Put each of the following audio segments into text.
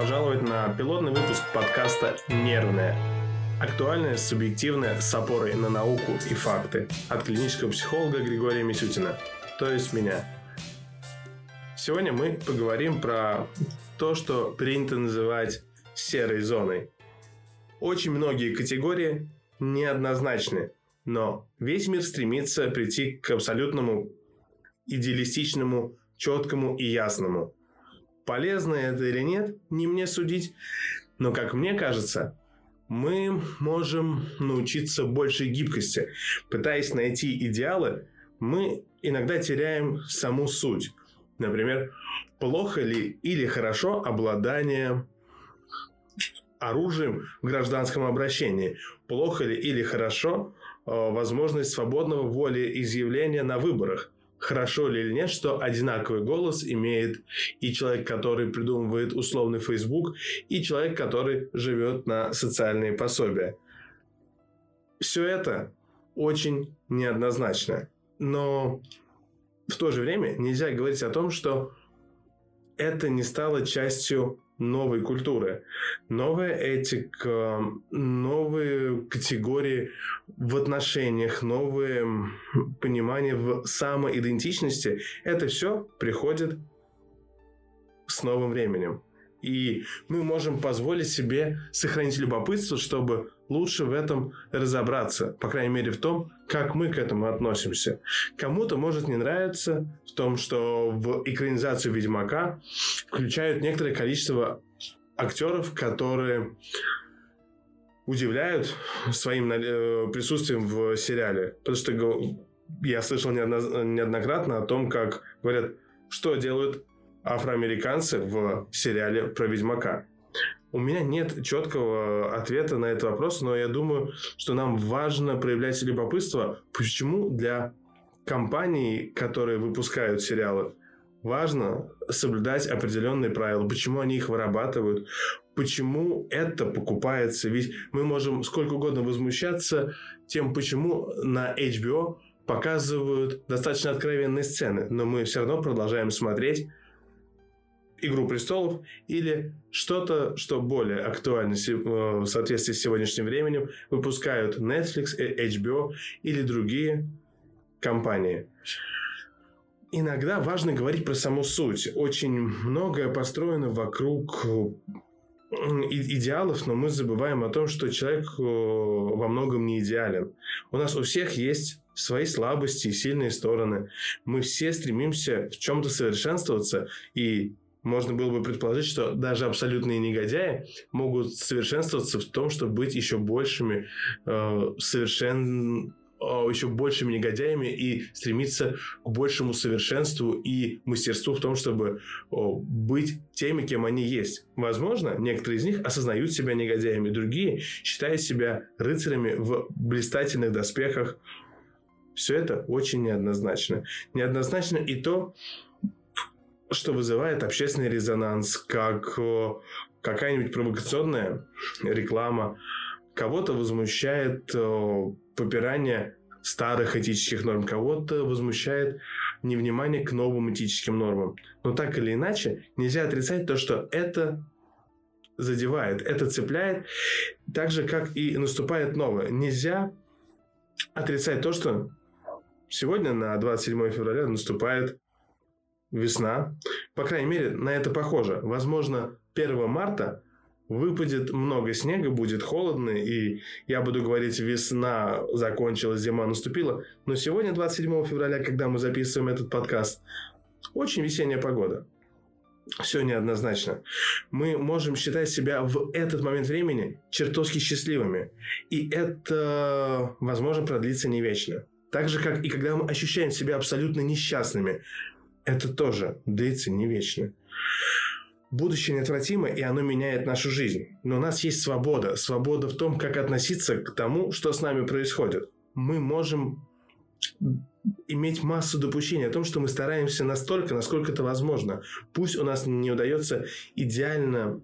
пожаловать на пилотный выпуск подкаста «Нервная». Актуальное, субъективное, с опорой на науку и факты. От клинического психолога Григория Мисютина, то есть меня. Сегодня мы поговорим про то, что принято называть серой зоной. Очень многие категории неоднозначны, но весь мир стремится прийти к абсолютному идеалистичному, четкому и ясному – Полезно это или нет, не мне судить. Но, как мне кажется, мы можем научиться большей гибкости. Пытаясь найти идеалы, мы иногда теряем саму суть. Например, плохо ли или хорошо обладание оружием в гражданском обращении. Плохо ли или хорошо э, возможность свободного волеизъявления на выборах хорошо ли или нет, что одинаковый голос имеет и человек, который придумывает условный Facebook, и человек, который живет на социальные пособия. Все это очень неоднозначно. Но в то же время нельзя говорить о том, что это не стало частью новой культуры, новая этика, новые категории в отношениях, новые понимания в самоидентичности. Это все приходит с новым временем. И мы можем позволить себе сохранить любопытство, чтобы лучше в этом разобраться. По крайней мере, в том, как мы к этому относимся. Кому-то может не нравиться в том, что в экранизацию Ведьмака включают некоторое количество актеров, которые удивляют своим э, присутствием в сериале. Потому что я слышал неоднократно о том, как говорят, что делают афроамериканцы в сериале про Ведьмака. У меня нет четкого ответа на этот вопрос, но я думаю, что нам важно проявлять любопытство, почему для компаний, которые выпускают сериалы, важно соблюдать определенные правила, почему они их вырабатывают, почему это покупается. Ведь мы можем сколько угодно возмущаться тем, почему на HBO показывают достаточно откровенные сцены, но мы все равно продолжаем смотреть «Игру престолов» или что-то, что более актуально э, в соответствии с сегодняшним временем, выпускают Netflix, HBO или другие компании. Иногда важно говорить про саму суть. Очень многое построено вокруг идеалов, но мы забываем о том, что человек э, во многом не идеален. У нас у всех есть свои слабости и сильные стороны. Мы все стремимся в чем-то совершенствоваться, и можно было бы предположить, что даже абсолютные негодяи могут совершенствоваться в том, чтобы быть еще большими, э, совершен еще большими негодяями и стремиться к большему совершенству и мастерству в том, чтобы быть теми, кем они есть. Возможно, некоторые из них осознают себя негодяями, другие считают себя рыцарями в блистательных доспехах. Все это очень неоднозначно. Неоднозначно и то, что вызывает общественный резонанс, как какая-нибудь провокационная реклама. Кого-то возмущает попирание старых этических норм, кого-то возмущает невнимание к новым этическим нормам. Но так или иначе, нельзя отрицать то, что это задевает, это цепляет, так же, как и наступает новое. Нельзя отрицать то, что сегодня на 27 февраля наступает весна. По крайней мере, на это похоже. Возможно, 1 марта выпадет много снега, будет холодно, и я буду говорить, весна закончилась, зима наступила. Но сегодня, 27 февраля, когда мы записываем этот подкаст, очень весенняя погода. Все неоднозначно. Мы можем считать себя в этот момент времени чертовски счастливыми. И это, возможно, продлится не вечно. Так же, как и когда мы ощущаем себя абсолютно несчастными. Это тоже длится не вечно. Будущее неотвратимо, и оно меняет нашу жизнь. Но у нас есть свобода. Свобода в том, как относиться к тому, что с нами происходит. Мы можем иметь массу допущений о том, что мы стараемся настолько, насколько это возможно. Пусть у нас не удается идеально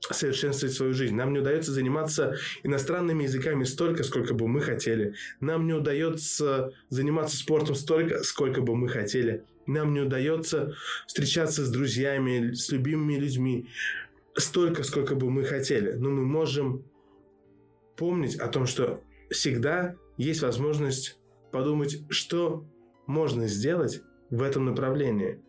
совершенствовать свою жизнь. Нам не удается заниматься иностранными языками столько, сколько бы мы хотели. Нам не удается заниматься спортом столько, сколько бы мы хотели. Нам не удается встречаться с друзьями, с любимыми людьми. столько, сколько бы мы хотели, но мы можем помнить о том, что всегда есть возможность подумать, что можно сделать в этом направлении.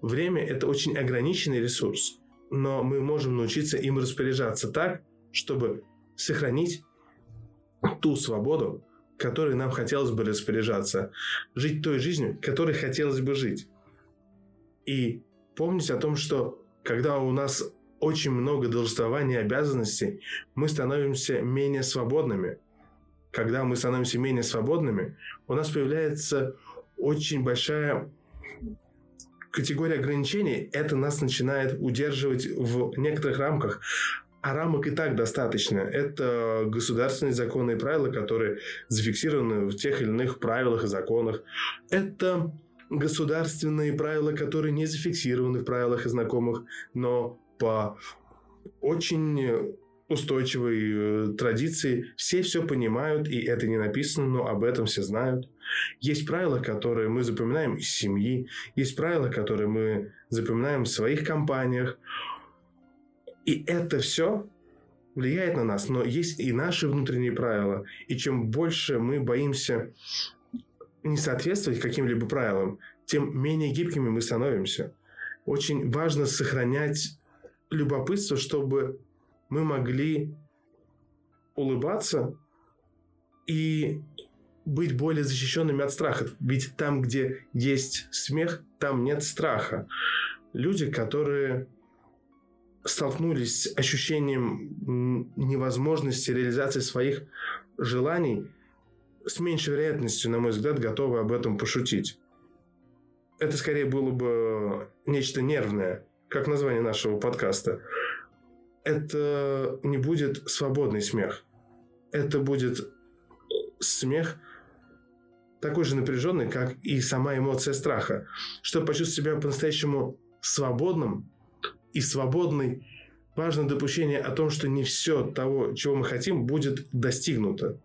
Время – это очень ограниченный ресурс, но мы можем научиться им распоряжаться так, чтобы сохранить ту свободу, которой нам хотелось бы распоряжаться, жить той жизнью, которой хотелось бы жить. И помнить о том, что когда у нас очень много должествований и обязанностей, мы становимся менее свободными. Когда мы становимся менее свободными, у нас появляется очень большая категория ограничений. Это нас начинает удерживать в некоторых рамках. А рамок и так достаточно. Это государственные законы и правила, которые зафиксированы в тех или иных правилах и законах. Это государственные правила, которые не зафиксированы в правилах и знакомых, но по очень устойчивой э, традиции. Все все понимают, и это не написано, но об этом все знают. Есть правила, которые мы запоминаем из семьи, есть правила, которые мы запоминаем в своих компаниях. И это все влияет на нас, но есть и наши внутренние правила. И чем больше мы боимся не соответствовать каким-либо правилам, тем менее гибкими мы становимся. Очень важно сохранять любопытство, чтобы мы могли улыбаться и быть более защищенными от страха. Ведь там, где есть смех, там нет страха. Люди, которые столкнулись с ощущением невозможности реализации своих желаний, с меньшей вероятностью, на мой взгляд, готовы об этом пошутить. Это скорее было бы нечто нервное, как название нашего подкаста это не будет свободный смех. Это будет смех такой же напряженный, как и сама эмоция страха. Чтобы почувствовать себя по-настоящему свободным и свободной, важно допущение о том, что не все того, чего мы хотим, будет достигнуто.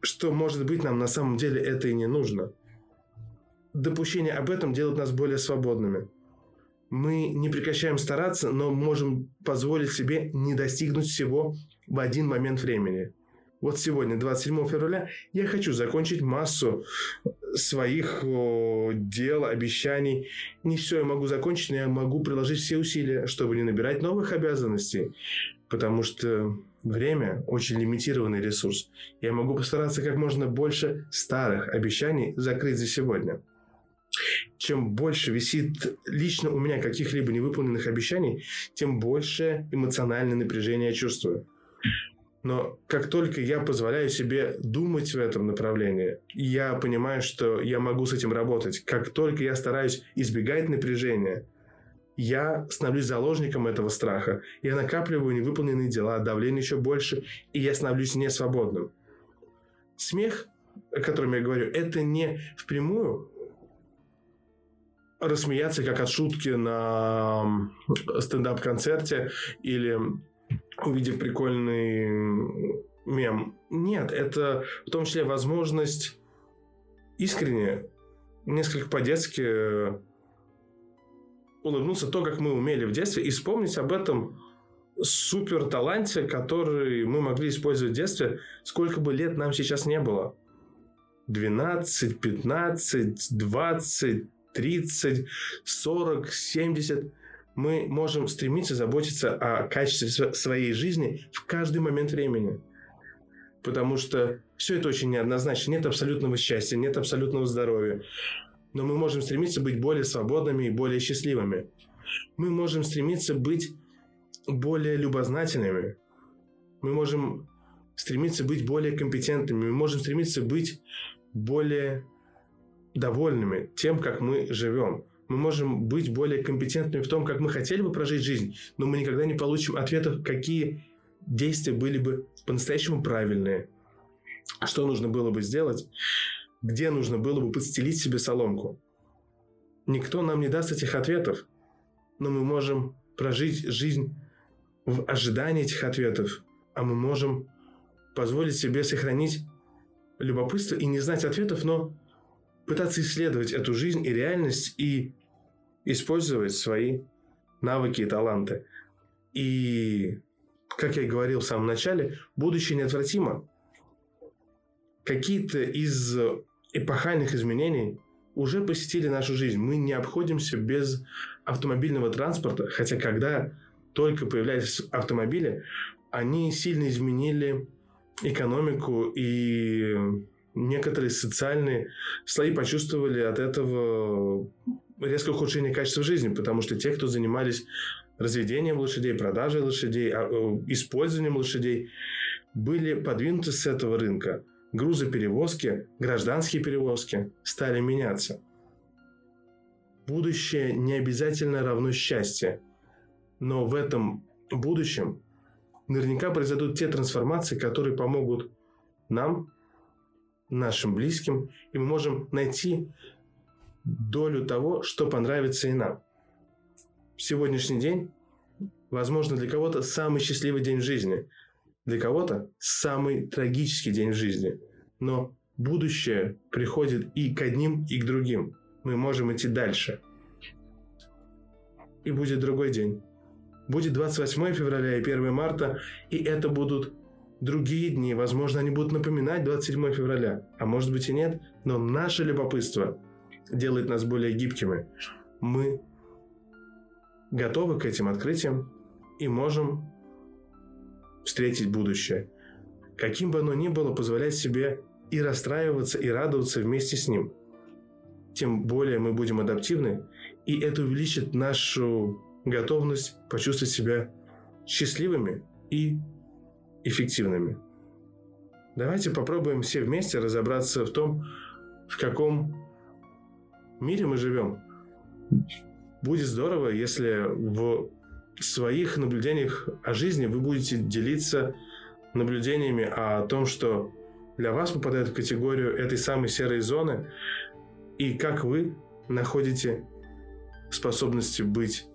Что, может быть, нам на самом деле это и не нужно. Допущение об этом делает нас более свободными мы не прекращаем стараться, но можем позволить себе не достигнуть всего в один момент времени. Вот сегодня, 27 февраля, я хочу закончить массу своих о, дел, обещаний. Не все я могу закончить, но я могу приложить все усилия, чтобы не набирать новых обязанностей. Потому что время очень лимитированный ресурс. Я могу постараться как можно больше старых обещаний закрыть за сегодня чем больше висит лично у меня каких-либо невыполненных обещаний, тем больше эмоциональное напряжение я чувствую. Но как только я позволяю себе думать в этом направлении, я понимаю, что я могу с этим работать. Как только я стараюсь избегать напряжения, я становлюсь заложником этого страха. Я накапливаю невыполненные дела, давление еще больше, и я становлюсь несвободным. Смех, о котором я говорю, это не впрямую рассмеяться как от шутки на стендап-концерте или увидев прикольный мем. Нет, это в том числе возможность искренне, несколько по-детски улыбнуться то, как мы умели в детстве, и вспомнить об этом супер таланте, который мы могли использовать в детстве, сколько бы лет нам сейчас не было. 12, 15, 20, 30, 40, 70, мы можем стремиться заботиться о качестве своей жизни в каждый момент времени. Потому что все это очень неоднозначно. Нет абсолютного счастья, нет абсолютного здоровья. Но мы можем стремиться быть более свободными и более счастливыми. Мы можем стремиться быть более любознательными. Мы можем стремиться быть более компетентными. Мы можем стремиться быть более довольными тем, как мы живем. Мы можем быть более компетентными в том, как мы хотели бы прожить жизнь, но мы никогда не получим ответов, какие действия были бы по-настоящему правильные, что нужно было бы сделать, где нужно было бы подстелить себе соломку. Никто нам не даст этих ответов, но мы можем прожить жизнь в ожидании этих ответов, а мы можем позволить себе сохранить любопытство и не знать ответов, но пытаться исследовать эту жизнь и реальность и использовать свои навыки и таланты. И, как я и говорил в самом начале, будущее неотвратимо. Какие-то из эпохальных изменений уже посетили нашу жизнь. Мы не обходимся без автомобильного транспорта, хотя когда только появлялись автомобили, они сильно изменили экономику и некоторые социальные слои почувствовали от этого резкое ухудшение качества жизни, потому что те, кто занимались разведением лошадей, продажей лошадей, а, э, использованием лошадей, были подвинуты с этого рынка. Грузоперевозки, гражданские перевозки стали меняться. Будущее не обязательно равно счастье, но в этом будущем наверняка произойдут те трансформации, которые помогут нам, нашим близким, и мы можем найти долю того, что понравится и нам. Сегодняшний день, возможно, для кого-то самый счастливый день в жизни, для кого-то самый трагический день в жизни. Но будущее приходит и к одним, и к другим. Мы можем идти дальше. И будет другой день. Будет 28 февраля и 1 марта, и это будут другие дни. Возможно, они будут напоминать 27 февраля, а может быть и нет. Но наше любопытство делает нас более гибкими. Мы готовы к этим открытиям и можем встретить будущее. Каким бы оно ни было, позволять себе и расстраиваться, и радоваться вместе с ним. Тем более мы будем адаптивны, и это увеличит нашу готовность почувствовать себя счастливыми и эффективными. Давайте попробуем все вместе разобраться в том, в каком мире мы живем. Будет здорово, если в своих наблюдениях о жизни вы будете делиться наблюдениями о том, что для вас попадает в категорию этой самой серой зоны, и как вы находите способности быть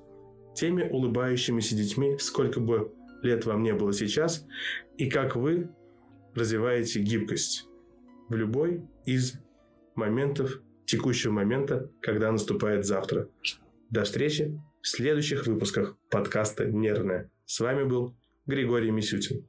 теми улыбающимися детьми, сколько бы лет вам не было сейчас, и как вы развиваете гибкость в любой из моментов текущего момента, когда наступает завтра. До встречи в следующих выпусках подкаста «Нервная». С вами был Григорий Мисютин.